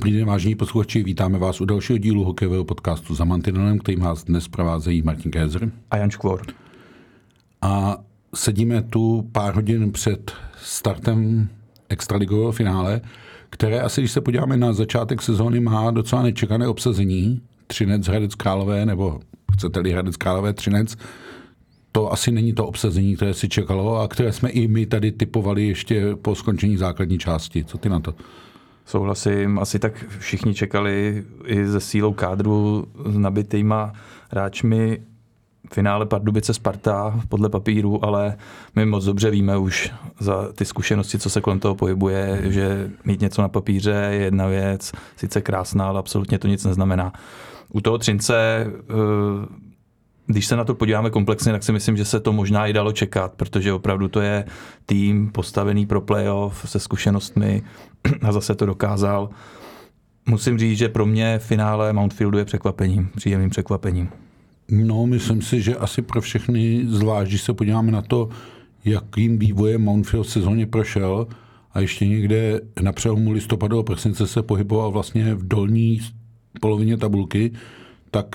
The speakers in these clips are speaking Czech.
Dobrý den, vážení posluchači, vítáme vás u dalšího dílu hokejového podcastu za Mantinelem, který vás dnes provázejí Martin Kézer. A Jan Škvor. A sedíme tu pár hodin před startem extraligového finále, které asi, když se podíváme na začátek sezóny, má docela nečekané obsazení. Třinec Hradec Králové, nebo chcete-li Hradec Králové Třinec, to asi není to obsazení, které si čekalo a které jsme i my tady typovali ještě po skončení základní části. Co ty na to? Souhlasím, asi tak všichni čekali i ze sílou kádru s nabitýma hráčmi finále Pardubice Sparta podle papíru, ale my moc dobře víme už za ty zkušenosti, co se kolem toho pohybuje, že mít něco na papíře je jedna věc, sice krásná, ale absolutně to nic neznamená. U toho Třince eh, když se na to podíváme komplexně, tak si myslím, že se to možná i dalo čekat, protože opravdu to je tým postavený pro playoff se zkušenostmi a zase to dokázal. Musím říct, že pro mě finále Mountfieldu je překvapením, příjemným překvapením. No, myslím si, že asi pro všechny, zvlášť když se podíváme na to, jakým vývojem Mountfield v sezóně prošel a ještě někde na přelomu listopadu a prosince se pohyboval vlastně v dolní polovině tabulky, tak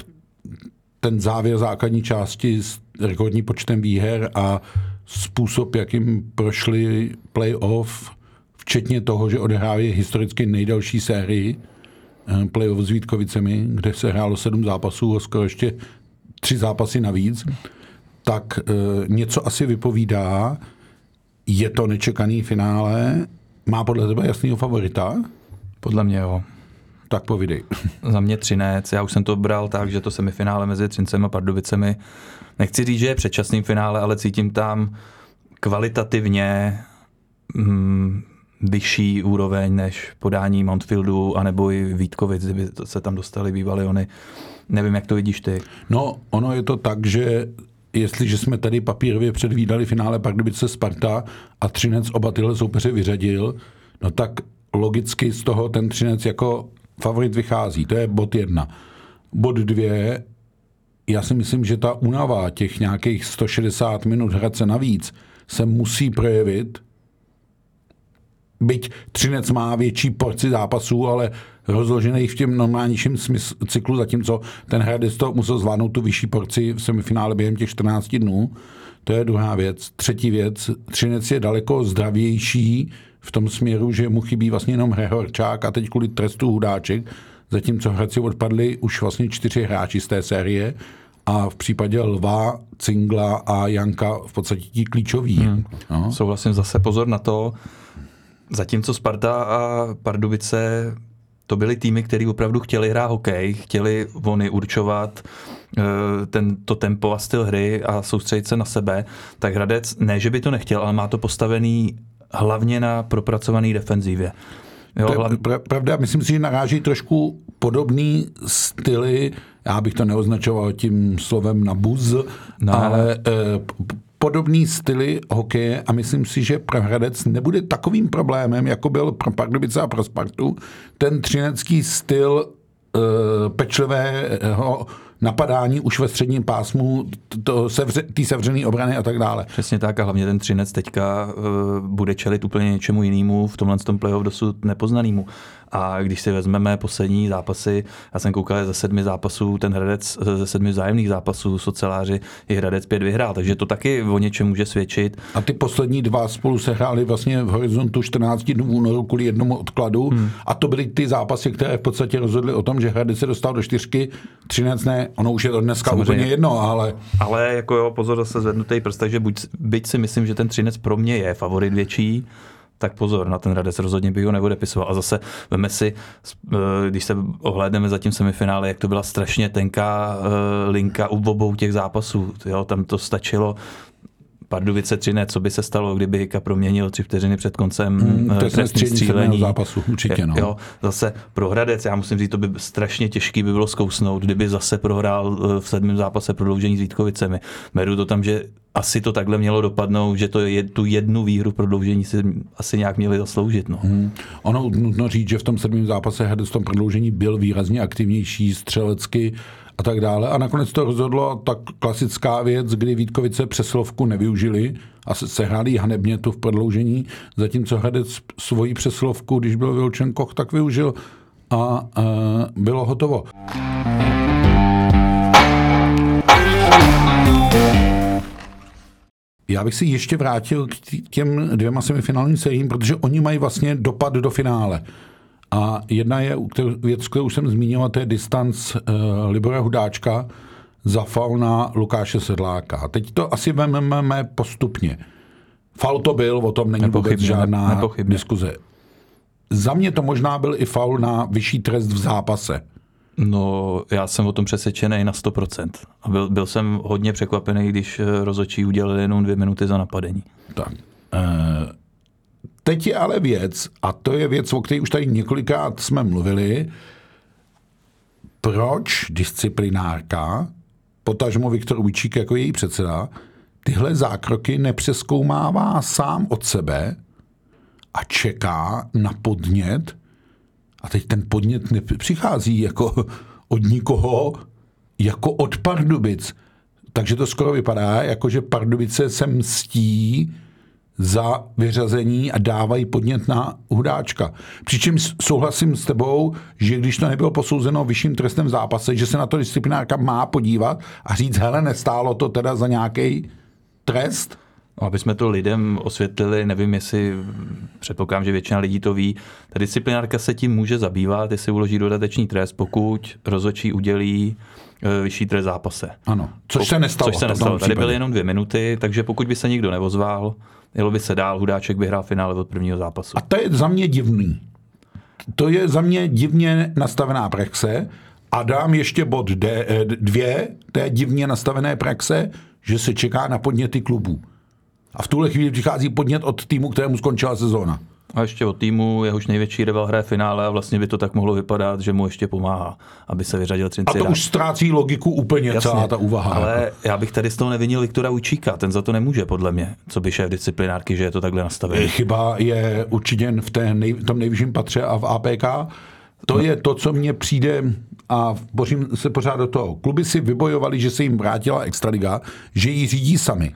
ten závěr základní části s rekordní počtem výher a způsob, jakým prošli playoff, včetně toho, že odehrávají historicky nejdelší sérii eh, playoff s Vítkovicemi, kde se hrálo sedm zápasů a skoro ještě tři zápasy navíc, tak e, něco asi vypovídá. Je to nečekaný finále. Má podle tebe jasného favorita? Podle mě jo. Tak povidej. Za mě Třinec. Já už jsem to bral tak, že to semifinále mezi Třincem a Pardubicemi. Nechci říct, že je předčasným finále, ale cítím tam kvalitativně mm, vyšší úroveň než podání Mountfieldu anebo i Vítkovic, kdyby se tam dostali bývaly oni. Nevím, jak to vidíš ty. No, ono je to tak, že jestliže jsme tady papírově předvídali finále Pardubice Sparta a Třinec oba tyhle soupeře vyřadil, no tak logicky z toho ten Třinec jako favorit vychází. To je bod jedna. Bod dvě, já si myslím, že ta únava těch nějakých 160 minut hradce navíc se musí projevit. Byť Třinec má větší porci zápasů, ale rozložený v těm normálnějším cyklu, zatímco ten Hradec to musel zvládnout tu vyšší porci v semifinále během těch 14 dnů. To je druhá věc. Třetí věc, Třinec je daleko zdravější v tom směru, že mu chybí vlastně jenom Hrehorčák a teď kvůli trestu Hudáček, zatímco Hradci odpadli už vlastně čtyři hráči z té série a v případě Lva, Cingla a Janka v podstatě ti klíčoví. Hmm. No. Souhlasím zase pozor na to, zatímco Sparta a Pardubice to byly týmy, které opravdu chtěli hrát hokej, chtěli vony určovat eh, ten, to tempo a styl hry a soustředit se na sebe, tak Hradec ne, že by to nechtěl, ale má to postavený hlavně na propracované defenzivě. Jo, hlav... Pravda, myslím si, že naráží trošku podobný styly, já bych to neoznačoval tím slovem na buz, no. ale eh, podobný styly hokeje a myslím si, že pro Hradec nebude takovým problémem, jako byl pro Pardubice a pro Spartu, ten třinecký styl eh, pečlivého napadání už ve středním pásmu, to sevře, tý sevřený obrany a tak dále. Přesně tak a hlavně ten Třinec teďka uh, bude čelit úplně něčemu jinému v tomhle tom playoff dosud nepoznanému. A když si vezmeme poslední zápasy, já jsem koukal ze sedmi zápasů, ten Hradec ze sedmi vzájemných zápasů, soceláři i Hradec pět vyhrál, takže to taky o něčem může svědčit. A ty poslední dva spolu se hráli vlastně v horizontu 14 dnů únoru kvůli jednomu odkladu hmm. a to byly ty zápasy, které v podstatě rozhodly o tom, že Hradec se dostal do čtyřky, 13 ne, ono už je to dneska Samozřejmě. úplně jedno, ale... Ale jako jo, pozor, zase zvednutý prst, takže buď, byť si myslím, že ten Třinec pro mě je favorit větší, tak pozor, na ten Radec rozhodně bych ho neodepisoval. A zase veme si, eh, když se ohlédneme za tím semifinále, jak to byla strašně tenká eh, linka u obou těch zápasů. Jo, tam to stačilo Pardubice 3 ne, co by se stalo, kdyby Hika proměnil tři vteřiny před koncem Hmm, to je střílení. zápasu, určitě. No. Jo, zase pro Hradec, já musím říct, to by strašně těžký by bylo zkousnout, kdyby zase prohrál v sedmém zápase prodloužení s Vítkovicemi. Beru to tam, že asi to takhle mělo dopadnout, že to je tu jednu výhru v prodloužení si asi nějak měli zasloužit. No. Hmm. Ono nutno říct, že v tom sedmém zápase Hradec v tom prodloužení byl výrazně aktivnější střelecky a tak dále. A nakonec to rozhodlo tak klasická věc, kdy Vítkovice přeslovku nevyužili a sehráli hanebně to v prodloužení, zatímco Hradec svoji přeslovku, když byl vyloučen Koch, tak využil a, a bylo hotovo. Já bych si ještě vrátil k těm dvěma semifinálním sériím, protože oni mají vlastně dopad do finále. A jedna je věc, kterou už jsem zmínil, a to je distanc uh, Libora Hudáčka za faul na Lukáše Sedláka. A teď to asi vezmeme postupně. Faul to byl, o tom není nepochybně, vůbec žádná nepochybně. diskuze. Za mě to možná byl i faul na vyšší trest v zápase. No, já jsem o tom přesvědčený na 100%. A byl, byl jsem hodně překvapený, když eh, rozočí udělali jenom dvě minuty za napadení. Tak. E, teď je ale věc, a to je věc, o které už tady několikrát jsme mluvili, proč disciplinárka, potažmo Viktor Ujčík jako její předseda, tyhle zákroky nepřeskoumává sám od sebe a čeká na podnět, a teď ten podnět nepřichází jako od nikoho, jako od Pardubic. Takže to skoro vypadá, jako že Pardubice se mstí za vyřazení a dávají podnět na hudáčka. Přičemž souhlasím s tebou, že když to nebylo posouzeno vyšším trestem v zápase, že se na to disciplinárka má podívat a říct, hele, nestálo to teda za nějaký trest? Aby jsme to lidem osvětlili, nevím, jestli předpokládám, že většina lidí to ví, ta disciplinárka se tím může zabývat, jestli uloží dodatečný trest, pokud rozočí udělí e, vyšší trest zápase. Ano, což se nestalo. Což se nestalo. Tady byly jenom dvě minuty, takže pokud by se nikdo nevozval, jelo by se dál, Hudáček by hrál finále od prvního zápasu. A to je za mě divný. To je za mě divně nastavená praxe. A dám ještě bod D, e, dvě té divně nastavené praxe, že se čeká na podněty klubů. A v tuhle chvíli přichází podnět od týmu, kterému skončila sezóna. A ještě od týmu, jehož největší rival hraje finále a vlastně by to tak mohlo vypadat, že mu ještě pomáhá, aby se vyřadil Třinci. A to už ztrácí logiku úplně Jasně, celá ta úvaha. Ale jako. já bych tady z toho nevinil Viktora Učíka, ten za to nemůže, podle mě, co by šéf disciplinárky, že je to takhle nastavené. Chyba je určitě v té nej, tom nejvyšším patře a v APK. To no. je to, co mně přijde a bořím se pořád do toho. Kluby si vybojovali, že se jim vrátila Extraliga, že ji řídí sami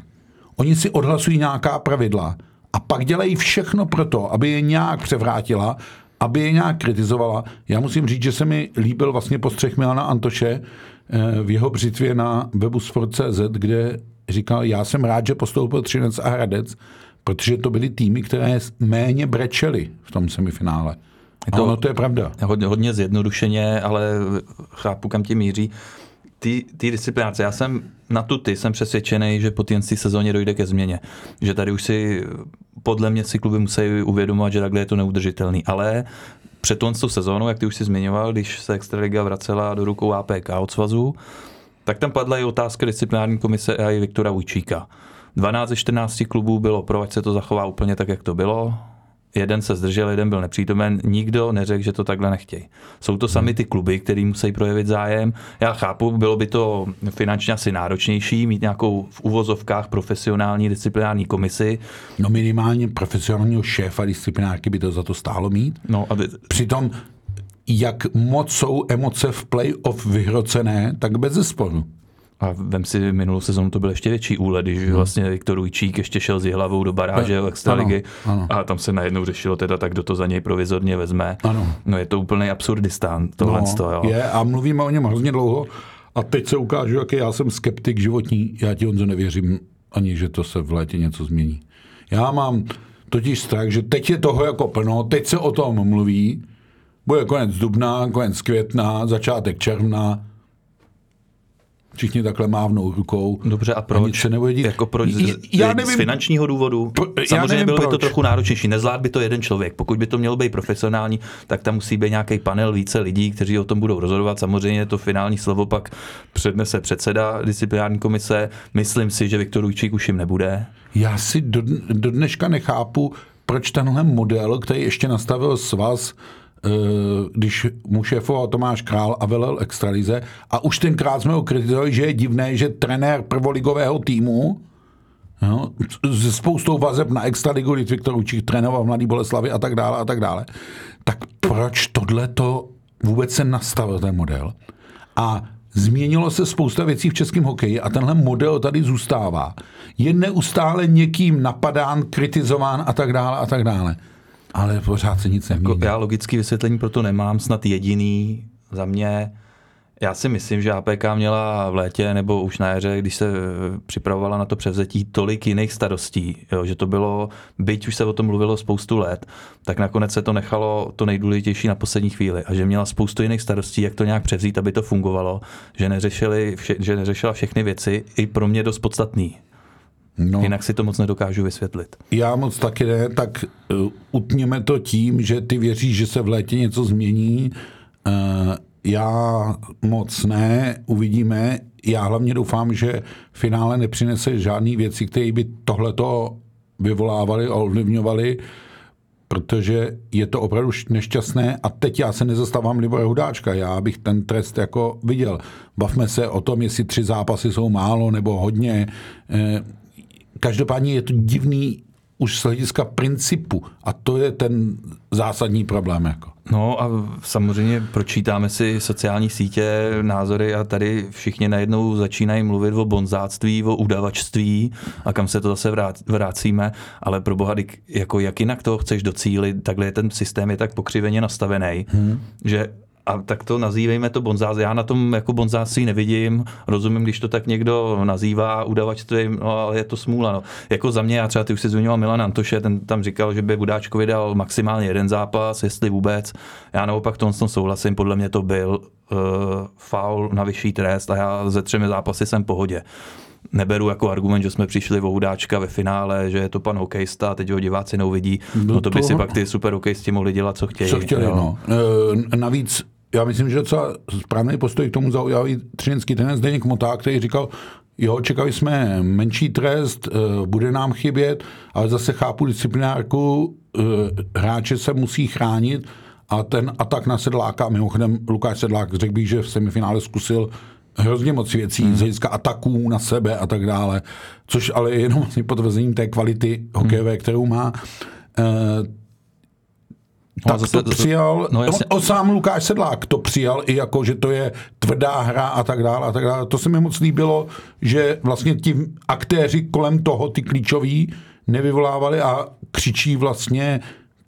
Oni si odhlasují nějaká pravidla a pak dělají všechno pro to, aby je nějak převrátila, aby je nějak kritizovala. Já musím říct, že se mi líbil vlastně postřeh Milana Antoše eh, v jeho břitvě na webu Sport.cz, kde říkal, já jsem rád, že postoupil Třinec a Hradec, protože to byly týmy, které méně brečely v tom semifinále. Je to, ono to je pravda. Hodně, hodně zjednodušeně, ale chápu, kam ti míří ty disciplináce, já jsem na tu ty jsem přesvědčený, že po té sezóně dojde ke změně. Že tady už si podle mě si kluby musí uvědomovat, že takhle je to neudržitelný. Ale před tou sezónou, jak ty už si zmiňoval, když se Extraliga vracela do rukou APK od svazu, tak tam padla i otázka disciplinární komise a i Viktora Vujčíka. 12 ze 14 klubů bylo pro, ať se to zachová úplně tak, jak to bylo jeden se zdržel, jeden byl nepřítomen, nikdo neřekl, že to takhle nechtějí. Jsou to sami ty kluby, který musí projevit zájem. Já chápu, bylo by to finančně asi náročnější, mít nějakou v uvozovkách profesionální disciplinární komisi. No minimálně profesionálního šéfa disciplinárky by to za to stálo mít. No, aby... Přitom jak moc jsou emoce v play-off vyhrocené, tak bez zesporu. A vem si, minulou sezonu to byl ještě větší úled, když hmm. vlastně Viktor Ujčík ještě šel s hlavou do baráže extraligy a tam se najednou řešilo teda tak, kdo to za něj provizorně vezme. Ano. No je to úplný absurdistán, tohle. No, to, jo. Je a mluvíme o něm hrozně dlouho a teď se ukážu, jaký já jsem skeptik životní. Já ti Honzo nevěřím ani, že to se v létě něco změní. Já mám totiž strach, že teď je toho jako plno, teď se o tom mluví, bude konec dubna, konec května, začátek června, všichni takhle mávnou rukou. Dobře, a proč? se nebude dít. Jako proč? Z, já nevím, z finančního důvodu? Pro, Samozřejmě nevím, bylo proč. by to trochu náročnější. Nezvlád by to jeden člověk. Pokud by to mělo být profesionální, tak tam musí být nějaký panel více lidí, kteří o tom budou rozhodovat. Samozřejmě to finální slovo pak přednese předseda disciplinární komise. Myslím si, že Viktor Ujčík už jim nebude. Já si do, do dneška nechápu, proč tenhle model, který ještě nastavil svaz, když mu šéfoval Tomáš Král a velel extralize, a už tenkrát jsme ho kritizovali, že je divné, že trenér prvoligového týmu No, se spoustou vazeb na extraligu, kdy Viktor Učík trénoval v Mladý Boleslavy a tak dále a tak dále. Tak proč tohle to vůbec se nastavil ten model? A změnilo se spousta věcí v českém hokeji a tenhle model tady zůstává. Je neustále někým napadán, kritizován a tak dále a tak dále. Ale pořád se nic nemění. Jako já logické vysvětlení pro to nemám, snad jediný za mě já si myslím, že APK měla v létě nebo už na jaře, když se připravovala na to převzetí, tolik jiných starostí, jo, že to bylo, byť už se o tom mluvilo spoustu let, tak nakonec se to nechalo to nejdůležitější na poslední chvíli a že měla spoustu jiných starostí, jak to nějak převzít, aby to fungovalo, že, neřešili, vše, že neřešila všechny věci, i pro mě dost podstatný. No, Jinak si to moc nedokážu vysvětlit. Já moc taky ne, tak uh, utněme to tím, že ty věříš, že se v létě něco změní. Uh, já moc ne, uvidíme. Já hlavně doufám, že finále nepřinese žádný věci, které by tohleto vyvolávaly a ovlivňovaly, protože je to opravdu nešťastné a teď já se nezastávám Libora Hudáčka, já bych ten trest jako viděl. Bavme se o tom, jestli tři zápasy jsou málo nebo hodně. Eh, každopádně je to divný už z hlediska principu a to je ten zásadní problém. Jako. No a samozřejmě pročítáme si sociální sítě, názory a tady všichni najednou začínají mluvit o bonzáctví, o udavačství a kam se to zase vracíme, ale pro boha, jako jak jinak to chceš docílit, takhle je ten systém je tak pokřiveně nastavený, hmm. že a tak to nazývejme to bonzás. Já na tom jako bonzáctví nevidím, rozumím, když to tak někdo nazývá udavačstvím, no ale je to smůla. No. Jako za mě, já třeba ty už si zmiňoval Milan Antoše, ten tam říkal, že by Budáčkovi dal maximálně jeden zápas, jestli vůbec. Já naopak tom souhlasím, podle mě to byl uh, faul na vyšší trest a já ze třemi zápasy jsem v pohodě neberu jako argument, že jsme přišli o Hudáčka ve finále, že je to pan hokejista a teď ho diváci neuvidí. No, no to by si pak ty super hokejisti mohli dělat, co chtějí. Co chtěli, no. E, navíc já myslím, že docela správný postoj k tomu zaujal i třinecký trenér Zdeněk Moták, který říkal, jo, čekali jsme menší trest, eh, bude nám chybět, ale zase chápu disciplinárku, eh, hráče se musí chránit a ten atak na Sedláka, mimochodem Lukáš Sedlák řekl bych, že v semifinále zkusil hrozně moc věcí hmm. z hlediska ataků na sebe a tak dále, což ale je jenom vlastně potvrzením té kvality hokejové, hmm. kterou má. Eh, tak zase, to přijal, no, jasně. o, sám Lukáš Sedlák to přijal i jako, že to je tvrdá hra a tak dále a tak dále. To se mi moc líbilo, že vlastně ti aktéři kolem toho, ty klíčoví, nevyvolávali a křičí vlastně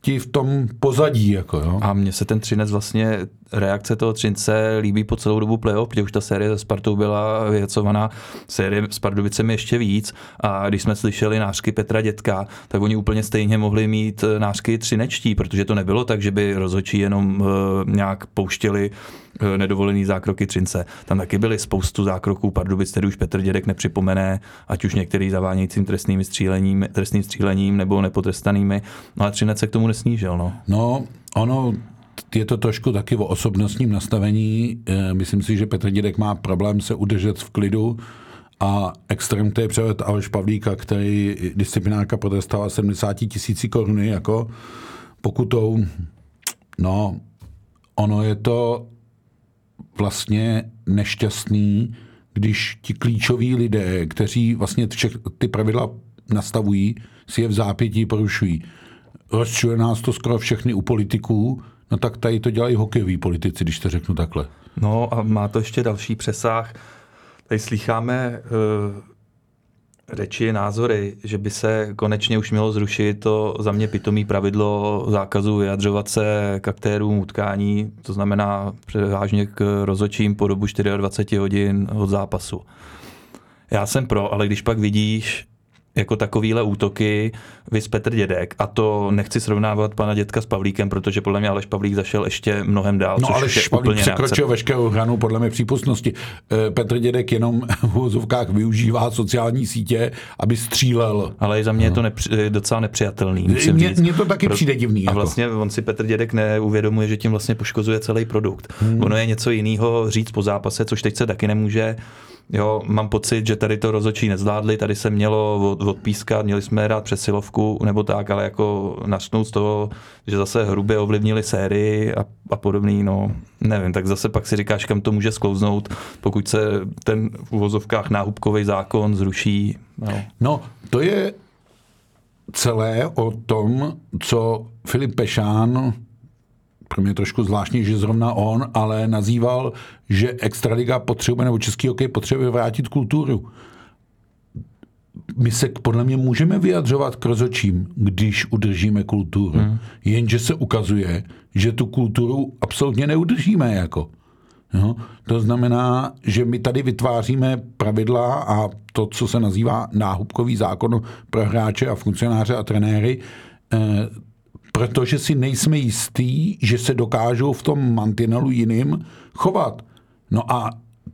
ti v tom pozadí. Jako, jo. A mně se ten Třinec vlastně, reakce toho Třince líbí po celou dobu playoff, protože už ta série ze Spartou byla vyjecovaná, série s Pardubicemi ještě víc a když jsme slyšeli nářky Petra Dětka, tak oni úplně stejně mohli mít nářky třinečtí, protože to nebylo tak, že by rozhodčí jenom uh, nějak pouštěli nedovolený zákroky Třince. Tam taky byly spoustu zákroků Pardubic, který už Petr Dědek nepřipomene, ať už některý zavánějícím trestným střílením, trestným střílením nebo nepotrestanými, no a Třinec se k tomu nesnížil. No, no ono je to trošku taky o osobnostním nastavení. Eh, myslím si, že Petr Dědek má problém se udržet v klidu a extrém to je převed Aleš Pavlíka, který disciplinárka potrestal 70 tisíci koruny jako pokutou. No, ono je to vlastně nešťastný, když ti klíčoví lidé, kteří vlastně ty pravidla nastavují, si je v zápětí porušují. Rozčuje nás to skoro všechny u politiků, no tak tady to dělají hokejoví politici, když to řeknu takhle. No a má to ještě další přesah. Tady slycháme uh, řeči, názory, že by se konečně už mělo zrušit to za mě pitomý pravidlo zákazu vyjadřovat se k aktérům utkání, to znamená převážně k rozočím po dobu 24 hodin od zápasu. Já jsem pro, ale když pak vidíš, jako takovýhle útoky, vys Petr Dědek. A to nechci srovnávat pana Dětka s Pavlíkem, protože podle mě Aleš Pavlík zašel ještě mnohem dál. No ale Pavlík překročil veškerou hranu podle mě přípustnosti. Eh, Petr Dědek jenom v úzovkách využívá sociální sítě, aby střílel. Ale i za mě je to nepři, docela nepřijatelný. Mně to taky Pro, přijde divný. A jako. vlastně on si Petr Dědek neuvědomuje, že tím vlastně poškozuje celý produkt. Hmm. Ono je něco jiného říct po zápase, což teď se taky nemůže Jo, mám pocit, že tady to rozhodčí nezvládli, tady se mělo od, odpískat, měli jsme hrát přesilovku nebo tak, ale jako našnout z toho, že zase hrubě ovlivnili sérii a, a podobný, no nevím, tak zase pak si říkáš, kam to může sklouznout, pokud se ten v uvozovkách náhubkový zákon zruší. No. no, to je celé o tom, co Filip Pešán pro mě trošku zvláštní, že zrovna on, ale nazýval, že Extraliga potřebuje, nebo český hokej potřebuje vrátit kulturu. My se podle mě můžeme vyjadřovat k rozočím, když udržíme kulturu. Hmm. Jenže se ukazuje, že tu kulturu absolutně neudržíme. Jako. Jo? To znamená, že my tady vytváříme pravidla a to, co se nazývá náhubkový zákon pro hráče a funkcionáře a trenéry, eh, protože si nejsme jistí, že se dokážou v tom mantinelu jiným chovat. No a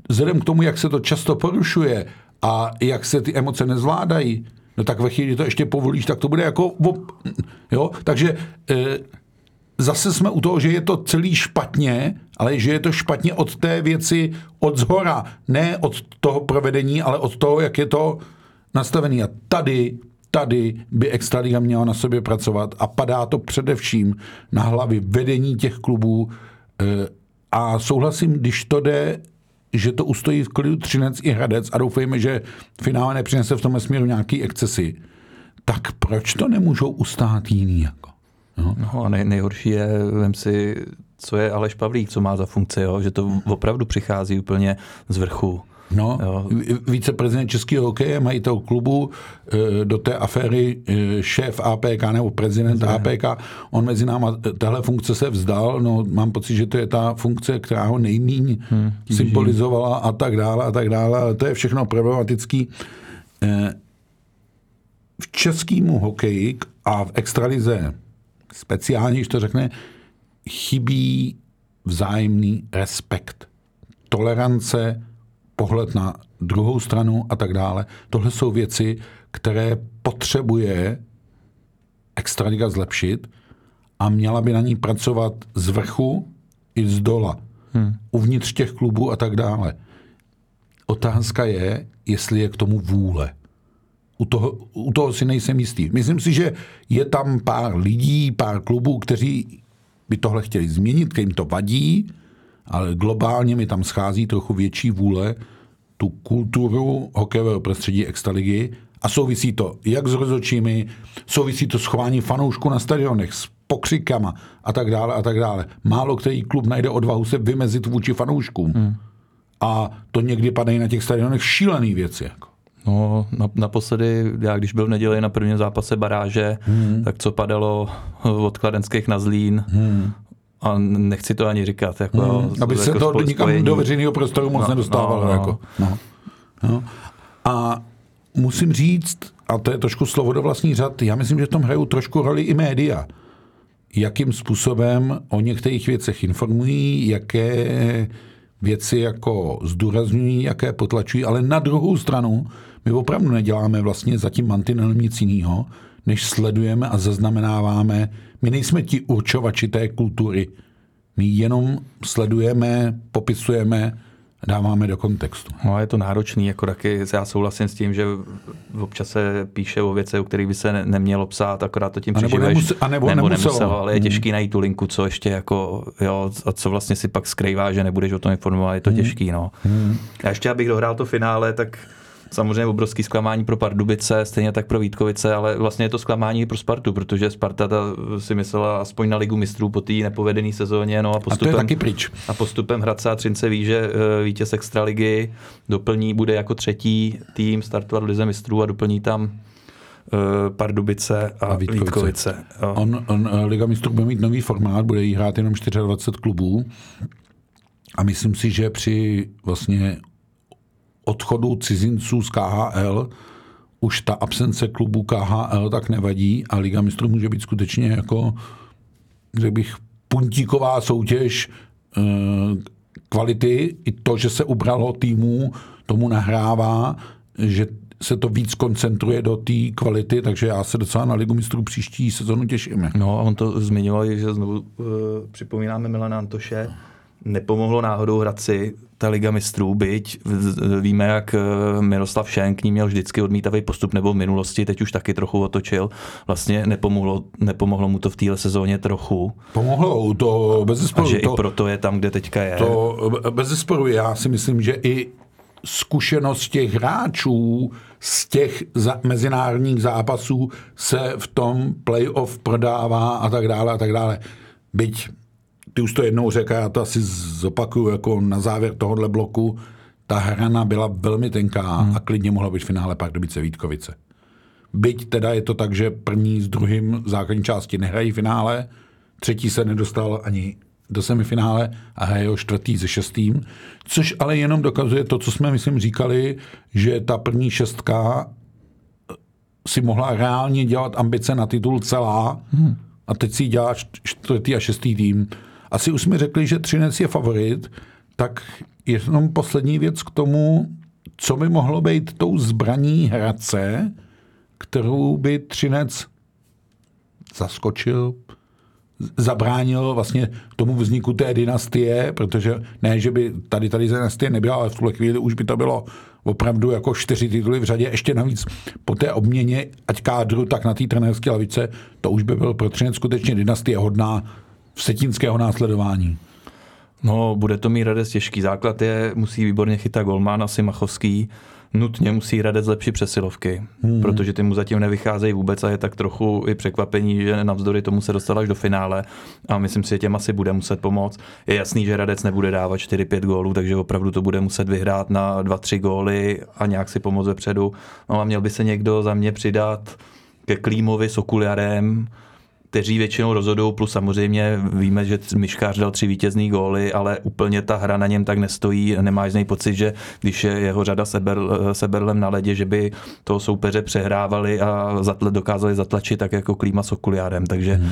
vzhledem k tomu, jak se to často porušuje a jak se ty emoce nezvládají, no tak ve chvíli to ještě povolíš, tak to bude jako... Jo? Takže e, zase jsme u toho, že je to celý špatně, ale že je to špatně od té věci od zhora, ne od toho provedení, ale od toho, jak je to nastavený. A tady tady by Extraliga měla na sobě pracovat a padá to především na hlavy vedení těch klubů eh, a souhlasím, když to jde, že to ustojí v klidu Třinec i Hradec a doufejme, že finále nepřinese v tom směru nějaký excesy, tak proč to nemůžou ustát jiný? Jako? No, no a nej, nejhorší je, vem si, co je Aleš Pavlík, co má za funkci, jo? že to opravdu přichází úplně z vrchu. No, viceprezident českého hokeje, majitel klubu, eh, do té aféry eh, šéf APK nebo prezident Zde. APK, on mezi náma tahle funkce se vzdal, no mám pocit, že to je ta funkce, která ho nejmíň hmm, symbolizovala a tak dále a tak dále, ale to je všechno problematický. Eh, v českému hokeji a v extralize speciálně, když to řekne, chybí vzájemný respekt, tolerance, pohled na druhou stranu a tak dále. Tohle jsou věci, které potřebuje Extraliga zlepšit a měla by na ní pracovat z vrchu i z dola. Hmm. Uvnitř těch klubů a tak dále. Otázka je, jestli je k tomu vůle. U toho, u toho si nejsem jistý. Myslím si, že je tam pár lidí, pár klubů, kteří by tohle chtěli změnit, kterým to vadí, ale globálně mi tam schází trochu větší vůle tu kulturu hokejového prostředí extraligy a souvisí to jak s rozhodčími, souvisí to s chováním fanoušků na stadionech, s pokřikama a tak dále a tak dále. Málo který klub najde odvahu se vymezit vůči fanouškům. Hmm. A to někdy padají na těch stadionech šílený věci. Jako. No, naposledy, já když byl v neděli na prvním zápase baráže, hmm. tak co padalo od Kladenských na Zlín, hmm a nechci to ani říkat. Jako, hmm, aby jako se to nikam do veřejného prostoru moc no, nedostávalo. No, no. Jako. No. No. A musím říct, a to je trošku slovo do vlastní řad, já myslím, že v tom hrajou trošku roli i média. Jakým způsobem o některých věcech informují, jaké věci jako zdůrazňují, jaké potlačují, ale na druhou stranu my opravdu neděláme vlastně zatím mantinelem nic jiného, než sledujeme a zaznamenáváme. My nejsme ti určovači té kultury. My jenom sledujeme, popisujeme, dáváme do kontextu. No je to náročný, jako taky já souhlasím s tím, že občas se píše o věci, o kterých by se ne, nemělo psát, akorát to tím a nebo, nemus, a nebo, nebo nemuselo. nemuselo. ale je hmm. těžký najít tu linku, co ještě jako, jo, a co vlastně si pak skrývá, že nebudeš o tom informovat, je to hmm. těžký, no. Hmm. A ještě abych dohrál to finále, tak samozřejmě obrovský zklamání pro Pardubice, stejně tak pro Vítkovice, ale vlastně je to zklamání pro Spartu, protože Sparta ta si myslela aspoň na ligu mistrů po té nepovedené sezóně. No a, postupem, a to je taky pryč. A postupem Hradce a Třince ví, že eh, vítěz extraligy doplní, bude jako třetí tým startovat v lize mistrů a doplní tam uh, Pardubice a, a Vítkovice. Vítkovice. On, on, eh, Liga mistrů bude mít nový formát, bude jí hrát jenom 24 klubů a myslím si, že při vlastně odchodu cizinců z KHL už ta absence klubu KHL tak nevadí a Liga mistrů může být skutečně jako, řekl bych, puntíková soutěž e, kvality. I to, že se ubralo týmů, tomu nahrává, že se to víc koncentruje do té kvality, takže já se docela na Ligu mistrů příští sezonu těším. No a on to zmiňoval, že znovu uh, připomínáme Milana Antoše, nepomohlo náhodou Hradci ta Liga mistrů, byť víme, jak eh, Miroslav Šenk ní měl vždycky odmítavý postup, nebo v minulosti, teď už taky trochu otočil. Vlastně nepomohlo, nepomohlo mu to v téhle sezóně trochu. Pomohlo, to bez zesporu. A že to, i proto je tam, kde teďka je. To bez zesporu, já si myslím, že i zkušenost těch hráčů z těch za, mezinárodních zápasů se v tom playoff prodává a tak dále a tak dále. Byť ty už to jednou řekl, já to asi zopakuju jako na závěr tohohle bloku, ta hrana byla velmi tenká hmm. a klidně mohla být v finále Pardubice Vítkovice. Byť teda je to tak, že první s druhým základní části nehrají finále, třetí se nedostal ani do semifinále a hraje čtvrtý ze šestým, což ale jenom dokazuje to, co jsme, myslím, říkali, že ta první šestka si mohla reálně dělat ambice na titul celá hmm. a teď si dělá čtvrtý a šestý tým. Asi už jsme řekli, že Třinec je favorit, tak jenom poslední věc k tomu, co by mohlo být tou zbraní Hradce, kterou by Třinec zaskočil, zabránil vlastně tomu vzniku té dynastie, protože ne, že by tady tady dynastie nebyla, ale v tuhle chvíli už by to bylo opravdu jako čtyři tituly v řadě, ještě navíc po té obměně, ať kádru, tak na té trenérské lavice, to už by byl pro Třinec skutečně dynastie hodná vsetínského následování. No, bude to mít Radec těžký. Základ je, musí výborně chytat golmán, asi Machovský, nutně musí Radec zlepšit přesilovky, hmm. protože ty mu zatím nevycházejí vůbec a je tak trochu i překvapení, že navzdory tomu se dostal až do finále a myslím si, že těm asi bude muset pomoct. Je jasný, že Radec nebude dávat 4-5 gólů, takže opravdu to bude muset vyhrát na 2-3 góly a nějak si pomoct vepředu. No a měl by se někdo za mě přidat ke Klímovi s Okuliarem, kteří většinou rozhodují, plus samozřejmě víme, že Miškář dal tři vítězný góly, ale úplně ta hra na něm tak nestojí, nemáš z něj pocit, že když je jeho řada seber, seberlem na ledě, že by toho soupeře přehrávali a zatl, dokázali zatlačit tak jako Klíma s Okuliárem, takže hmm.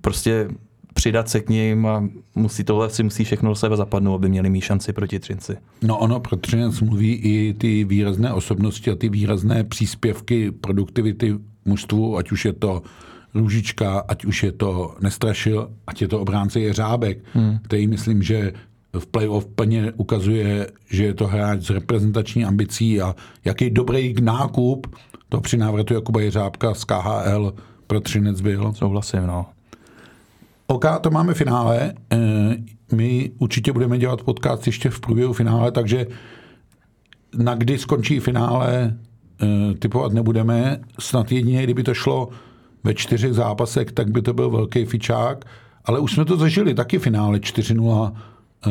prostě přidat se k ním a musí tohle si musí všechno do sebe zapadnout, aby měli mít šanci proti Třinci. No ono pro Třinec mluví i ty výrazné osobnosti a ty výrazné příspěvky produktivity mužstvu, ať už je to Růžička, ať už je to Nestrašil, ať je to obránce Jeřábek, hmm. který myslím, že v playoff plně ukazuje, že je to hráč s reprezentační ambicí a jaký dobrý nákup to při návratu Jakuba Jeřábka z KHL pro Třinec byl. Souhlasím, no. OK, to máme finále. Eh, my určitě budeme dělat podcast ještě v průběhu finále, takže na kdy skončí finále typovat nebudeme. Snad jedině, kdyby to šlo ve čtyřech zápasech, tak by to byl velký fičák, ale už jsme to zažili, taky finále 4-0 eh,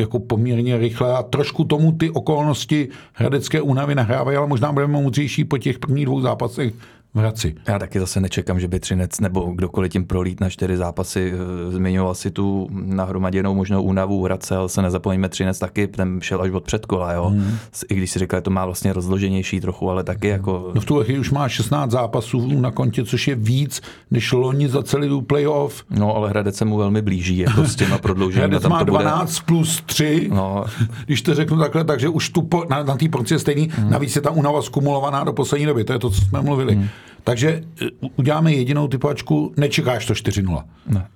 jako poměrně rychle a trošku tomu ty okolnosti Hradecké únavy nahrávají, ale možná budeme moudřejší po těch prvních dvou zápasech v Hradci. Já taky zase nečekám, že by Třinec nebo kdokoliv tím prolít na čtyři zápasy. Eh, zmiňoval si tu nahromaděnou možnou únavu v Hradce, ale se nezapomeňme, Třinec taky ten šel až od předkola, jo. Hmm. I když si říkal, že to má vlastně rozloženější trochu, ale taky jako... No v tuhle chvíli už má 16 zápasů na kontě, což je víc, než loni za celý tu playoff. No, ale Hradec se mu velmi blíží, jako s těma prodlouženími. Hradec má 12 bude... plus 3, no. když to řeknu takhle, takže už tu po, na, na té porci je stejný. Hmm. Navíc je ta únava skumulovaná do poslední doby, to je to, co jsme mluvili. Hmm. Takže e, uděláme jedinou typovačku, nečekáš to 4-0. Ne.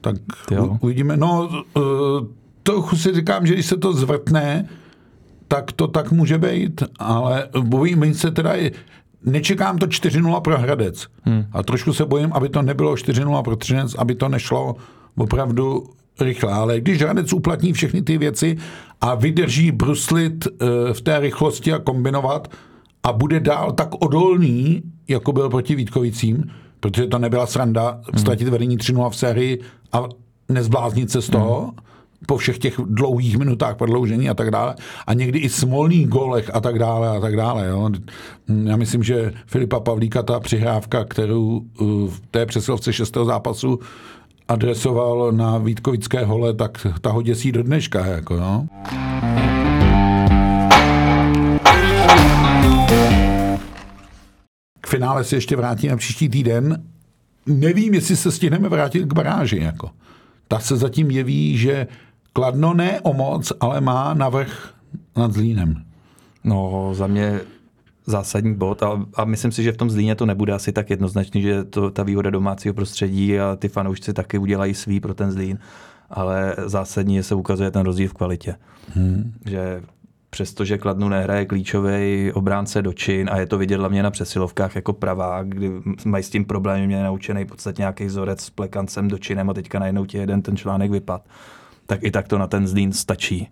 Tak u, uvidíme. No, e, to si říkám, že když se to zvrtne, tak to tak může být, ale bojím se teda, nečekám to 4-0 pro Hradec. Hmm. A trošku se bojím, aby to nebylo 4-0 pro Třinec, aby to nešlo opravdu rychle. Ale když Hradec uplatní všechny ty věci a vydrží bruslit e, v té rychlosti a kombinovat, a bude dál tak odolný, jako byl proti Vítkovicím, protože to nebyla sranda ztratit vedení 3 v sérii a nezbláznit se z toho, mm. po všech těch dlouhých minutách prodloužení a tak dále. A někdy i smolných golech a tak dále a tak dále. Jo. Já myslím, že Filipa Pavlíka, ta přihrávka, kterou uh, v té přesilovce šestého zápasu adresoval na Vítkovické hole, tak ta ho děsí do dneška. Jako, no. Finále se ještě vrátíme příští týden. Nevím, jestli se stihneme vrátit k baráži. Jako. Ta se zatím jeví, že Kladno ne o moc, ale má navrh nad Zlínem. No, za mě zásadní bod a, a myslím si, že v tom Zlíně to nebude asi tak jednoznačný, že to ta výhoda domácího prostředí a ty fanoušci taky udělají svý pro ten Zlín ale zásadně se ukazuje ten rozdíl v kvalitě. Hmm. Že přestože Kladnu nehraje klíčový obránce do čin a je to vidět hlavně na přesilovkách jako pravá, kdy mají s tím problémy, mě naučený v podstatě nějaký vzorec s plekancem do činem a teďka najednou ti jeden ten článek vypad, tak i tak to na ten Zlín stačí.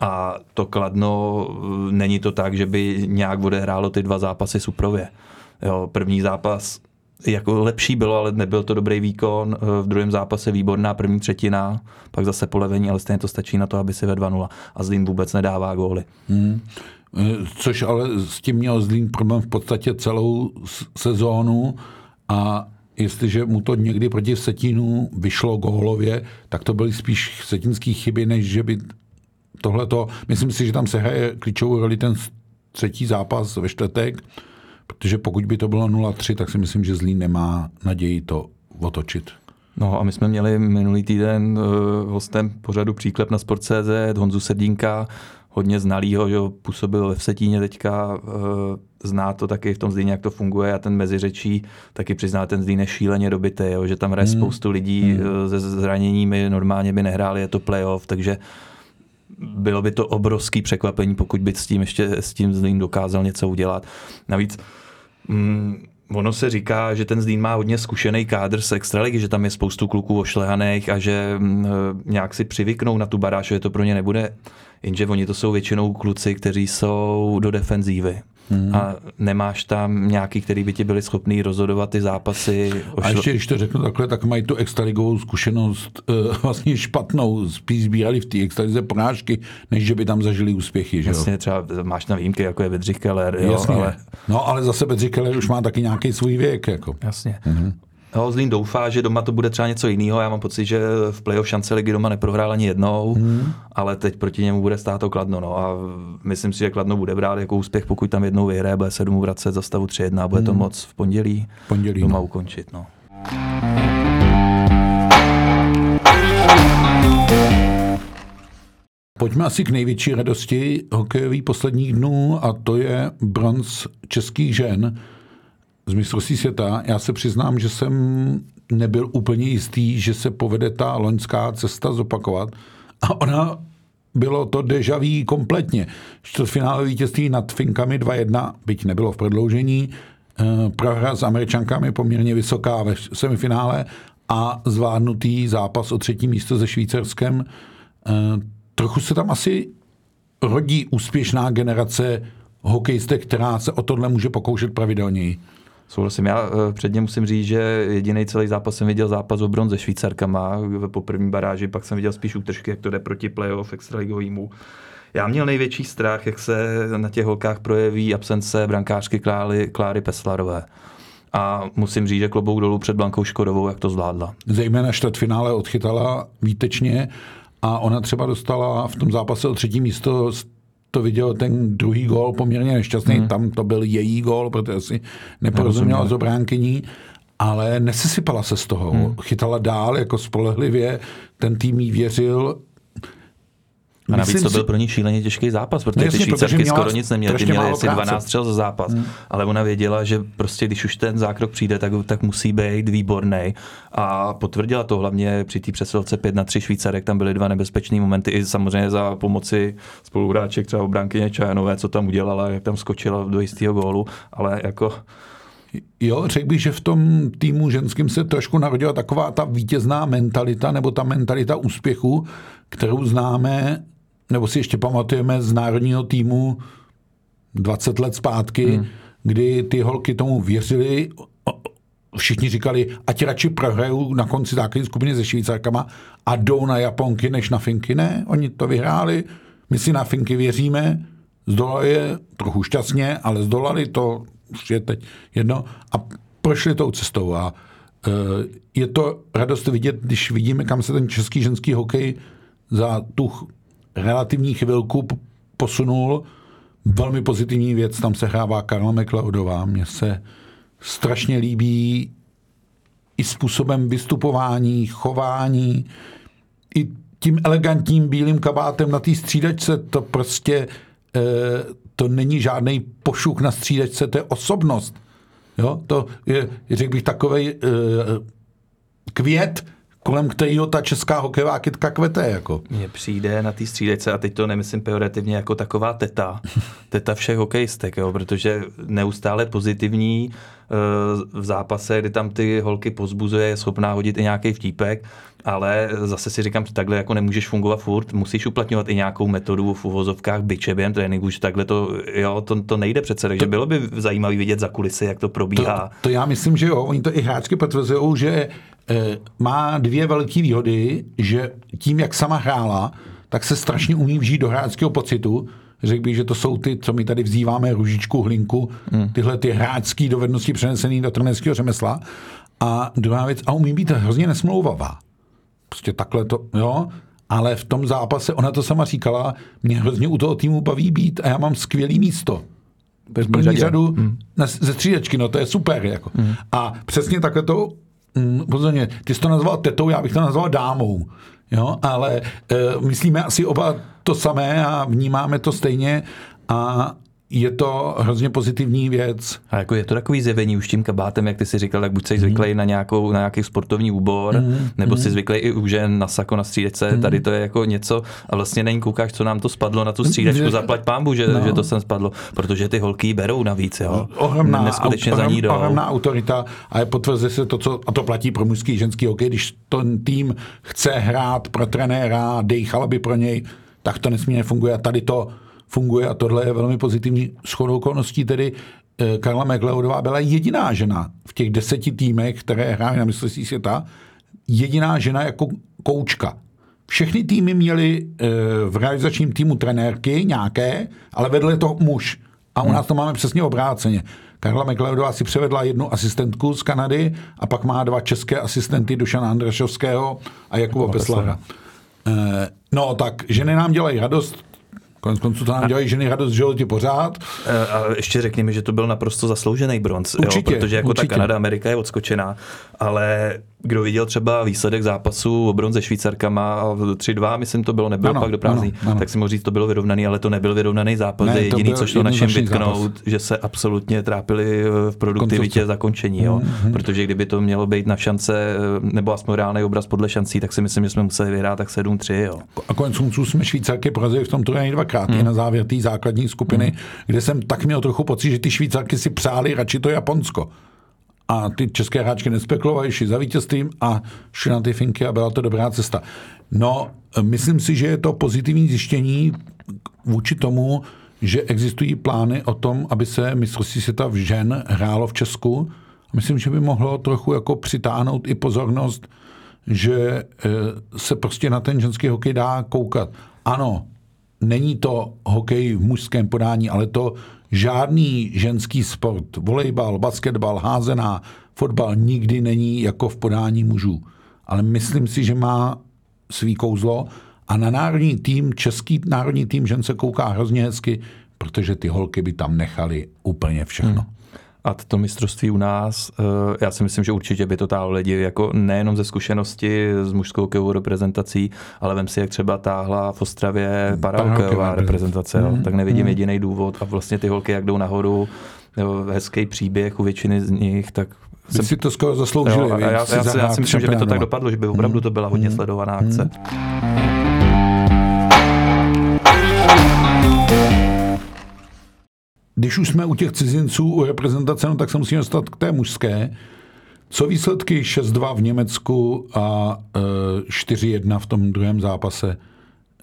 A to Kladno, není to tak, že by nějak odehrálo ty dva zápasy suprově. Jo, první zápas jako lepší bylo, ale nebyl to dobrý výkon. V druhém zápase výborná první třetina, pak zase polevení, ale stejně to stačí na to, aby si ve 2-0. A Zlín vůbec nedává góly. Hmm. Což ale s tím měl Zlín problém v podstatě celou sezónu a jestliže mu to někdy proti Setínu vyšlo gólově, tak to byly spíš setinský chyby, než že by tohleto, myslím si, že tam se hraje klíčovou roli ten třetí zápas ve čtvrtek, protože pokud by to bylo 0-3, tak si myslím, že Zlín nemá naději to otočit. No a my jsme měli minulý týden uh, hostem pořadu Příklep na Sport.cz Honzu Sedínka, hodně znalýho, že působil ve Vsetíně teďka, uh, zná to taky v tom Zlíně, jak to funguje a ten meziřečí taky přizná, ten Zlín je šíleně dobitý, jo, že tam hraje hmm. spoustu lidí hmm. uh, se zraněními, normálně by nehráli, je to playoff, takže bylo by to obrovský překvapení, pokud by s tím ještě s tím Zlín dokázal něco udělat. Navíc mm, ono se říká, že ten Zlín má hodně zkušený kádr z extraligy, že tam je spoustu kluků ošlehaných a že mm, nějak si přivyknou na tu baráž, že to pro ně nebude. Jenže oni to jsou většinou kluci, kteří jsou do defenzívy. Hmm. A nemáš tam nějaký, který by ti byli schopný rozhodovat ty zápasy. Ošlo... A ještě, když to řeknu takhle, tak mají tu extraligovou zkušenost uh, vlastně špatnou. Spíš sbírali v té extralize porážky, než že by tam zažili úspěchy. Že Jasně, třeba máš na výjimky, jako je Bedřich Keller. Jo, Jasně. Ale... No, ale zase Bedřich Keller už má taky nějaký svůj věk. Jako. Jasně. Hmm. No, Zlín doufá, že doma to bude třeba něco jiného. Já mám pocit, že v playoff šance ligy doma neprohrál ani jednou, hmm. ale teď proti němu bude stát to Kladno. No. A myslím si, že Kladno bude brát jako úspěch, pokud tam jednou vyhraje, bude se domů vracet za stavu 3-1 a bude hmm. to moc v pondělí, pondělí doma no. ukončit. No. Pojďme asi k největší radosti hokejových posledních dnů a to je bronz českých žen z mistrovství světa. Já se přiznám, že jsem nebyl úplně jistý, že se povede ta loňská cesta zopakovat. A ona bylo to deja vu kompletně. Čtvrtfinále vítězství nad Finkami 2-1, byť nebylo v prodloužení, eh, prohra s Američankami poměrně vysoká ve semifinále a zvládnutý zápas o třetí místo se Švýcarskem. Eh, trochu se tam asi rodí úspěšná generace hokejistek, která se o tohle může pokoušet pravidelněji. Souhlasím. Já eh, předně musím říct, že jediný celý zápas jsem viděl zápas o bronze Švýcarkama po první baráži, pak jsem viděl spíš útržky, jak to jde proti playoff extraligovýmu. Já měl největší strach, jak se na těch holkách projeví absence brankářky Kláry, Kláry Peslarové. A musím říct, že klobouk dolů před Blankou Škodovou, jak to zvládla. Zejména čtvrtfinále odchytala výtečně a ona třeba dostala v tom zápase o třetí místo to viděl ten druhý gól poměrně nešťastný, hmm. tam to byl její gól, protože si neporozuměla z obránkyní, ale nesesypala se z toho. Hmm. Chytala dál jako spolehlivě, ten tým jí věřil, a navíc Myslím to byl si... pro ní šíleně těžký zápas, protože jasně, ty Švýcarky skoro nic neměly. Ty měly asi 12 střel za zápas, hmm. ale ona věděla, že prostě když už ten zákrok přijde, tak, tak musí být výborný. A potvrdila to hlavně při té přesilovce 5 na 3 Švýcarek, tam byly dva nebezpečné momenty, i samozřejmě za pomoci spoluhráček, třeba obránkyně Čajanové, co tam udělala, jak tam skočila do jistého gólu, ale jako Jo, řekl bych, že v tom týmu ženským se trošku narodila taková ta vítězná mentalita, nebo ta mentalita úspěchu, kterou známe nebo si ještě pamatujeme z národního týmu 20 let zpátky, hmm. kdy ty holky tomu věřily, všichni říkali, ať radši prohrajou na konci základní skupiny se Švýcarkama a jdou na Japonky než na Finky. Ne, oni to vyhráli, my si na Finky věříme, zdolali je trochu šťastně, ale zdolali to, už je teď jedno, a prošli tou cestou. A e, je to radost vidět, když vidíme, kam se ten český ženský hokej za tu relativní chvilku posunul. Velmi pozitivní věc, tam se hrává Karla McLeodová. Mně se strašně líbí i způsobem vystupování, chování, i tím elegantním bílým kabátem na té střídačce, to prostě e, to není žádný pošuk na střídačce, to je osobnost. Jo? To je, řekl bych, takový e, květ, kolem kterého ta česká hokejová kytka kvete. Jako. Mně přijde na té střídece, a teď to nemyslím pejorativně jako taková teta, teta všech hokejistek, jo, protože neustále pozitivní v zápase, kdy tam ty holky pozbuzuje, je schopná hodit i nějaký vtípek, ale zase si říkám, že takhle jako nemůžeš fungovat furt, musíš uplatňovat i nějakou metodu v uvozovkách byče během tréninku, že takhle to, jo, to, to nejde přece, takže bylo by zajímavé vidět za kulisy, jak to probíhá. To, to já myslím, že jo, oni to i hráčky potvrzují, že e, má dvě velké výhody, že tím, jak sama hrála, tak se strašně umí vžít do hráčského pocitu, Řekl bych, že to jsou ty, co my tady vzýváme ružičku, hlinku, hmm. tyhle ty hráčské dovednosti přenesené do trenerského řemesla. A druhá věc, a umí být hrozně nesmlouvavá. Prostě takhle to, jo. Ale v tom zápase, ona to sama říkala, mě hrozně u toho týmu baví být a já mám skvělý místo. Bez první řadu hmm. na, ze střídečky, no to je super. Jako. Hmm. A přesně takhle to, mm, pozorně, ty jsi to nazval tetou, já bych to nazval dámou. Jo, ale e, myslíme asi oba to samé a vnímáme to stejně a je to hrozně pozitivní věc. A jako je to takový zjevení už tím kabátem, jak ty si říkal, tak buď jsi zvyklý mm. na, nějakou, na nějaký sportovní úbor, mm. nebo mm. jsi zvyklý i u žen na sako, na střídečce. Mm. Tady to je jako něco a vlastně není koukáš, co nám to spadlo na tu střídečku, zaplať pámbu, že, no. že to sem spadlo, protože ty holky berou navíc. Jo. Ohromná, Neskutečně ohromná, za ní jdou. ohromná autorita a je potvrzuje se to, co, a to platí pro mužský ženský hokej, když ten tým chce hrát pro trenéra, dejchala by pro něj, tak to nesmírně funguje a tady to funguje a tohle je velmi pozitivní. Shodou okolností tedy eh, Karla McLeodová byla jediná žena v těch deseti týmech, které hrály na mistrovství světa, jediná žena jako koučka. Všechny týmy měly eh, v realizačním týmu trenérky nějaké, ale vedle to muž. A u nás to máme přesně obráceně. Karla McLeodová si převedla jednu asistentku z Kanady a pak má dva české asistenty Dušana Andrašovského a Jakuba Peslara. Eh, no tak ženy nám dělají radost, Konec konců to nám dělají ženy radost v životě pořád. A ještě řekni mi, že to byl naprosto zasloužený bronz, určitě, jo, protože jako určitě. ta Kanada, Amerika je odskočená, ale kdo viděl třeba výsledek zápasu o bronze Švýcarkama 3-2, myslím to bylo, nebylo ano, pak do ano. tak si mohl říct, to bylo vyrovnaný, ale to nebyl vyrovnaný zápas, ne, jediný, co šlo našem vytknout, zápas. že se absolutně trápili v produktivitě Koncovce. zakončení, jo? Mm-hmm. protože kdyby to mělo být na šance, nebo aspoň reálný obraz podle šancí, tak si myslím, že jsme museli vyhrát tak 7-3. Jo. A konec konců jsme Švýcarky porazili v tom turnaji dvakrát, mm. na závěr té základní skupiny, mm. kde jsem tak měl trochu pocit, že ty Švýcarky si přáli radši to Japonsko a ty české hráčky nespekulovaly, šli za vítězstvím a šli na ty finky a byla to dobrá cesta. No, myslím si, že je to pozitivní zjištění vůči tomu, že existují plány o tom, aby se mistrovství světa v žen hrálo v Česku. Myslím, že by mohlo trochu jako přitáhnout i pozornost, že eh, se prostě na ten ženský hokej dá koukat. Ano, není to hokej v mužském podání, ale to žádný ženský sport, volejbal, basketbal, házená, fotbal nikdy není jako v podání mužů. Ale myslím si, že má svý kouzlo a na národní tým, český národní tým žen se kouká hrozně hezky, protože ty holky by tam nechali úplně všechno. Hmm. A to mistrovství u nás, eh, já si myslím, že určitě by to táhlo lidi, jako nejenom ze zkušenosti s mužskou hokejovou reprezentací, ale vem si, jak třeba táhla v Ostravě parahokejová reprezentace, mm, tak nevidím mm. jediný důvod a vlastně ty holky, jak jdou nahoru, jo, hezký příběh u většiny z nich, tak jsem, si to skoro zasloužili. Jo, já, já, já, si, já si myslím, že by to tak dopadlo, že by opravdu to byla hodně mm. sledovaná akce. Mm. Když už jsme u těch cizinců, u reprezentace, no, tak se musíme dostat k té mužské. Co výsledky 6-2 v Německu a e, 4-1 v tom druhém zápase?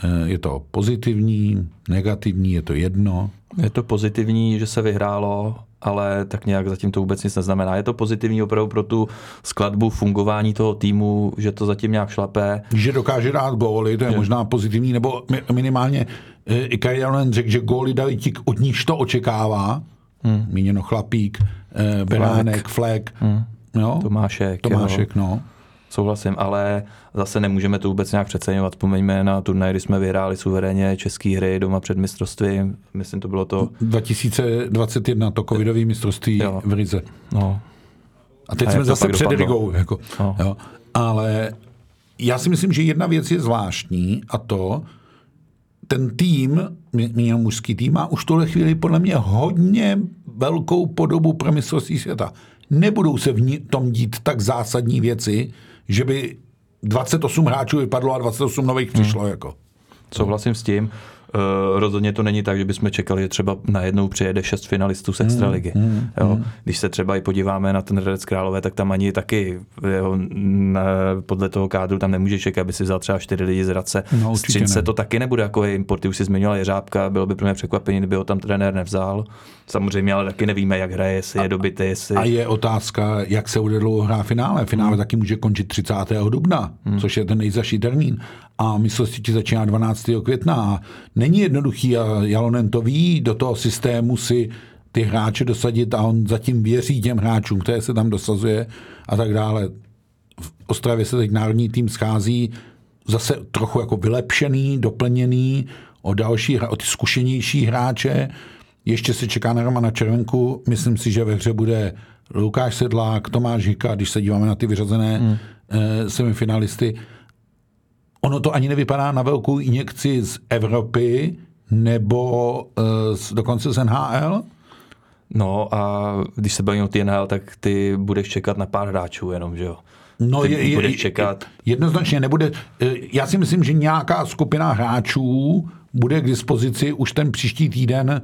E, je to pozitivní, negativní, je to jedno? Je to pozitivní, že se vyhrálo, ale tak nějak zatím to vůbec nic neznamená. Je to pozitivní opravdu pro tu skladbu fungování toho týmu, že to zatím nějak šlape. Že dokáže dát góly, to je že... možná pozitivní, nebo minimálně e, i Kajalen řekl, že góly dali ti, od níž to očekává. Hmm. Míněno Chlapík, e, Beránek, Flek. Hmm. Jo? Tomášek. Tomášek, jo. no souhlasím, ale zase nemůžeme to vůbec nějak přeceňovat. Vzpomeňme na turnaj, kdy jsme vyhráli suverénně české hry doma před mistrovstvím. Myslím, to bylo to... 2021, to covidové mistrovství jo. v Rize. No. A teď a jsme zase před Rigou. Jako, no. jo. Ale já si myslím, že jedna věc je zvláštní a to, ten tým, měl mužský tým, má už tohle chvíli podle mě hodně velkou podobu pro mistrovství světa. Nebudou se v tom dít tak zásadní věci, že by 28 hráčů vypadlo a 28 nových přišlo. Hmm. Jako. Souhlasím s tím. Uh, rozhodně to není tak, že bychom čekali, že třeba najednou přijede šest finalistů z extraligy. Mm, mm, jo? Mm. Když se třeba i podíváme na ten Hradec Králové, tak tam ani taky jo, na, podle toho kádru tam nemůže čekat, aby si vzal třeba čtyři lidi z Hradce. No, Střince ne. to taky nebude jako import, už si zmiňoval Jeřábka, bylo by pro mě překvapení, kdyby ho tam trenér nevzal. Samozřejmě, ale taky nevíme, jak hraje, jestli je dobytý, jestli... A je otázka, jak se bude dlouho hrát finále. Finále hmm. taky může končit 30. dubna, hmm. což je ten nejzaší termín. A mistrovství začíná 12. května. A není jednoduchý a Jalonen to ví, do toho systému si ty hráče dosadit a on zatím věří těm hráčům, které se tam dosazuje a tak dále. V Ostravě se teď národní tým schází zase trochu jako vylepšený, doplněný o další, o ty zkušenější hráče, ještě se čeká na Romana Červenku. Myslím si, že ve hře bude Lukáš Sedlák, Tomáš Hika, když se díváme na ty vyřazené hmm. Eh, semifinalisty. Ono to ani nevypadá na velkou injekci z Evropy nebo uh, z, dokonce z NHL? No a když se bavíme o ty NHL, tak ty budeš čekat na pár hráčů jenom, že jo? No, je, je, budeš čekat. Jednoznačně nebude. Eh, já si myslím, že nějaká skupina hráčů bude k dispozici už ten příští týden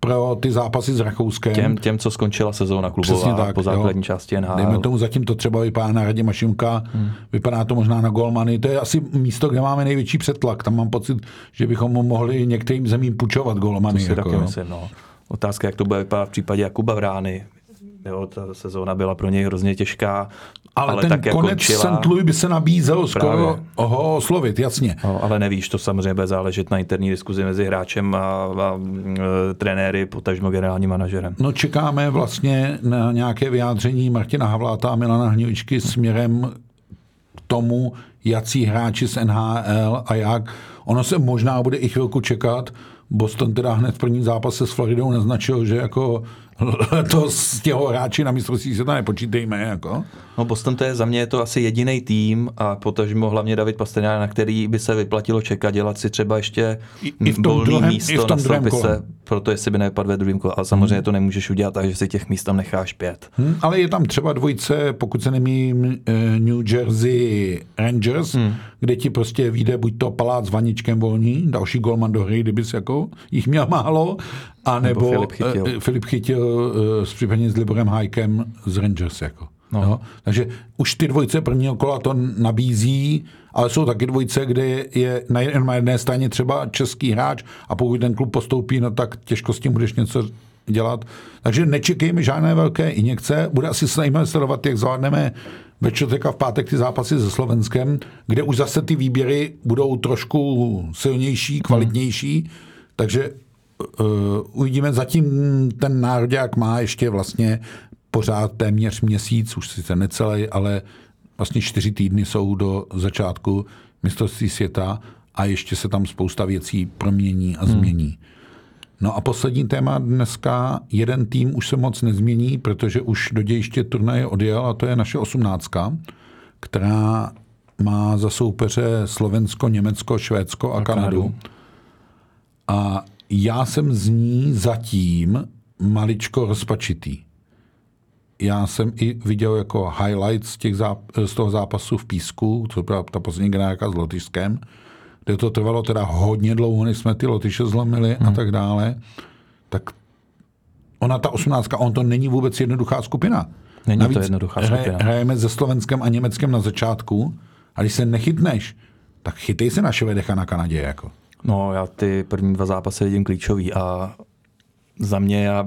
pro ty zápasy s Rakouskem. Těm, těm co skončila sezóna klubová tak, po základní jo. části NHL. Dejme tomu, zatím to třeba vypadá na Radě Mašimka, hmm. vypadá to možná na Golmany. To je asi místo, kde máme největší přetlak. Tam mám pocit, že bychom mohli některým zemím půjčovat Golmany. To si jako, taky myslím, no. Otázka, jak to bude vypadat v případě Jakuba Vrány. Jo, ta sezóna byla pro něj hrozně těžká. Ale, ale ten tak konec St. Louis by se nabízel skoro ho oslovit, jasně. No, ale nevíš, to samozřejmě bude záležet na interní diskuzi mezi hráčem a, a, a e, trenéry, potažmo generálním manažerem. No čekáme vlastně na nějaké vyjádření Martina Havláta a Milana Hňovičky směrem k tomu, jací hráči z NHL a jak. Ono se možná bude i chvilku čekat. Boston teda hned v prvním zápase s Floridou naznačil, že jako to z těho hráči na mistrovství se to nepočítejme. Jako. No Boston to je za mě je to asi jediný tým a potažmo hlavně David Pastrňák, na který by se vyplatilo čekat, dělat si třeba ještě I, i v tom druhém, místo i v tom na se, proto jestli by nevypadl ve druhém kole. A samozřejmě hmm. to nemůžeš udělat tak, že si těch míst tam necháš pět. Hmm, ale je tam třeba dvojice, pokud se nemím, eh, New Jersey Rangers, hmm. kde ti prostě vyjde buď to palác s vaničkem volní, další golman do hry, kdybys jako jich měl málo, a nebo, nebo Filip chytil, uh, Filip chytil s připravením s Liborem Hajkem z Rangers. Jako. No. Jo? Takže už ty dvojce prvního kola to nabízí, ale jsou taky dvojce, kde je na, jedné, na jedné straně třeba český hráč a pokud ten klub postoupí, no tak těžko s tím budeš něco dělat. Takže nečekejme žádné velké injekce. Bude asi zajímavé sledovat, jak zvládneme ve čtvrtek a v pátek ty zápasy se Slovenskem, kde už zase ty výběry budou trošku silnější, kvalitnější. Hmm. Takže uvidíme, zatím ten národák má ještě vlastně pořád téměř měsíc, už sice necelý, ale vlastně čtyři týdny jsou do začátku mistrovství světa a ještě se tam spousta věcí promění a hmm. změní. Hmm. No a poslední téma dneska, jeden tým už se moc nezmění, protože už do dějiště turnaje odjel a to je naše osmnáctka, která má za soupeře Slovensko, Německo, Švédsko a, a Kanadu. A já jsem z ní zatím maličko rozpačitý. Já jsem i viděl jako highlights z, těch záp- z toho zápasu v Písku, co byla ta poslední generálka s Lotyšskem, kde to trvalo teda hodně dlouho, než jsme ty Lotyše zlomili hmm. a tak dále. Tak ona, ta osmnáctka, on to není vůbec jednoduchá skupina. Není Navíc to jednoduchá skupina. Hrajeme se Slovenskem a Německem na začátku a když se nechytneš, tak chytej se na Švedecha na Kanadě. Jako. No, já ty první dva zápasy vidím klíčový a za mě já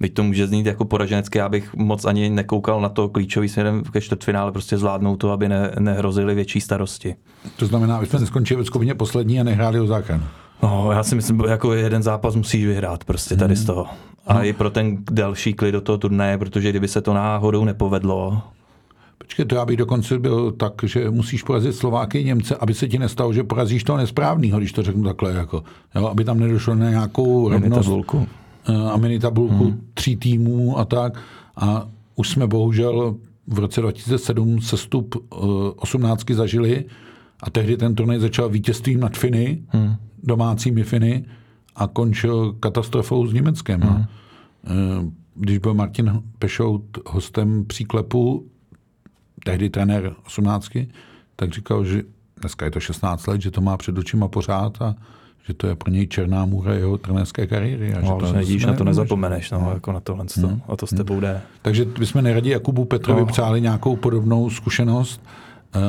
Byť to může znít jako poraženecké, já bych moc ani nekoukal na to klíčový směrem ke čtvrtfinále, prostě zvládnout to, aby ne, nehrozily větší starosti. To znamená, aby jsme neskončili ve skupině poslední a nehráli o záchranu. No, já si myslím, jako jeden zápas musíš vyhrát prostě tady hmm. z toho. A no. i pro ten další klid do toho turnaje, protože kdyby se to náhodou nepovedlo, Počkej, to já bych dokonce byl tak, že musíš porazit Slováky Němce, aby se ti nestalo, že porazíš toho nesprávného, když to řeknu takhle. Jako, jo, aby tam nedošlo na nějakou rovnost a mini tabulku hmm. tří týmů a tak. A už jsme bohužel v roce 2007 sestup uh, 18 zažili a tehdy ten turnaj začal vítězstvím nad Finy, hmm. domácími Finy a končil katastrofou s Německem. Hmm. Když byl Martin Pešout hostem příklepu, tehdy trenér 18, tak říkal, že dneska je to 16 let, že to má před očima pořád a že to je pro něj černá můra jeho trenérské kariéry. A No, že to vidíš, na to nezapomeneš, no, jako na tohle. Hmm. A to s tebou jde. Takže bychom neradi Jakubu Petrovi No. přáli nějakou podobnou zkušenost. Eh,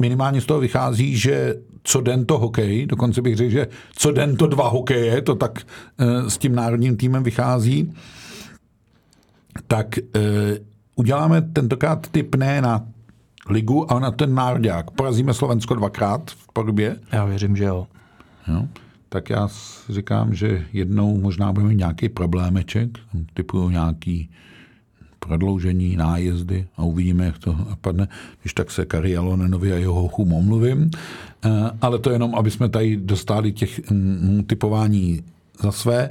Minimálně z toho vychází, že co den to hokej, dokonce bych řekl, že co den to dva hokeje, to tak eh, s tím národním týmem vychází, tak eh, uděláme tentokrát typ ne na ligu, ale na ten národák. Porazíme Slovensko dvakrát v podobě. Já věřím, že jo. Jo? Tak já říkám, že jednou možná budeme mít nějaký problémeček, typu nějaký prodloužení, nájezdy a uvidíme, jak to padne. Když tak se Kari Alonenovi a jeho hochům omluvím. Eh, Ale to jenom, aby jsme tady dostali těch mm, typování za své.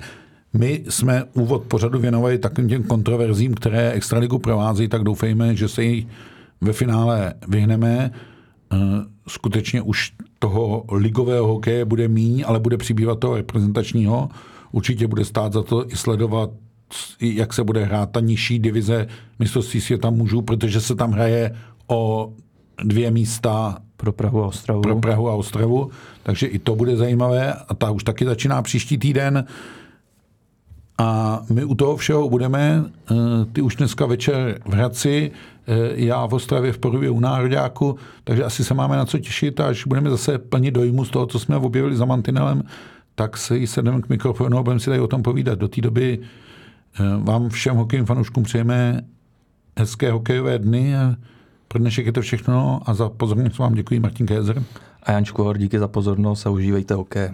My jsme úvod pořadu věnovali takovým těm kontroverzím, které Extraligu provázejí, tak doufejme, že se jich ve finále vyhneme. Eh, Skutečně už toho ligového hokeje bude míň, ale bude přibývat toho reprezentačního. Určitě bude stát za to i sledovat, jak se bude hrát ta nižší divize mistrovství světa mužů, protože se tam hraje o dvě místa Pro Prahu a Ostravu. pro Prahu a Ostravu, takže i to bude zajímavé a ta už taky začíná příští týden. A my u toho všeho budeme, eh, ty už dneska večer v Hradci, eh, já v Ostravě v Porubě u Nároďáku, takže asi se máme na co těšit, až budeme zase plnit dojmu z toho, co jsme objevili za mantinelem, tak se jí sedneme k mikrofonu a budeme si tady o tom povídat. Do té doby eh, vám všem hokejovým fanouškům přejeme hezké hokejové dny. Pro dnešek je to všechno a za pozornost vám děkuji Martin Kézer. A Jančku Hor, díky za pozornost a užívejte hokej.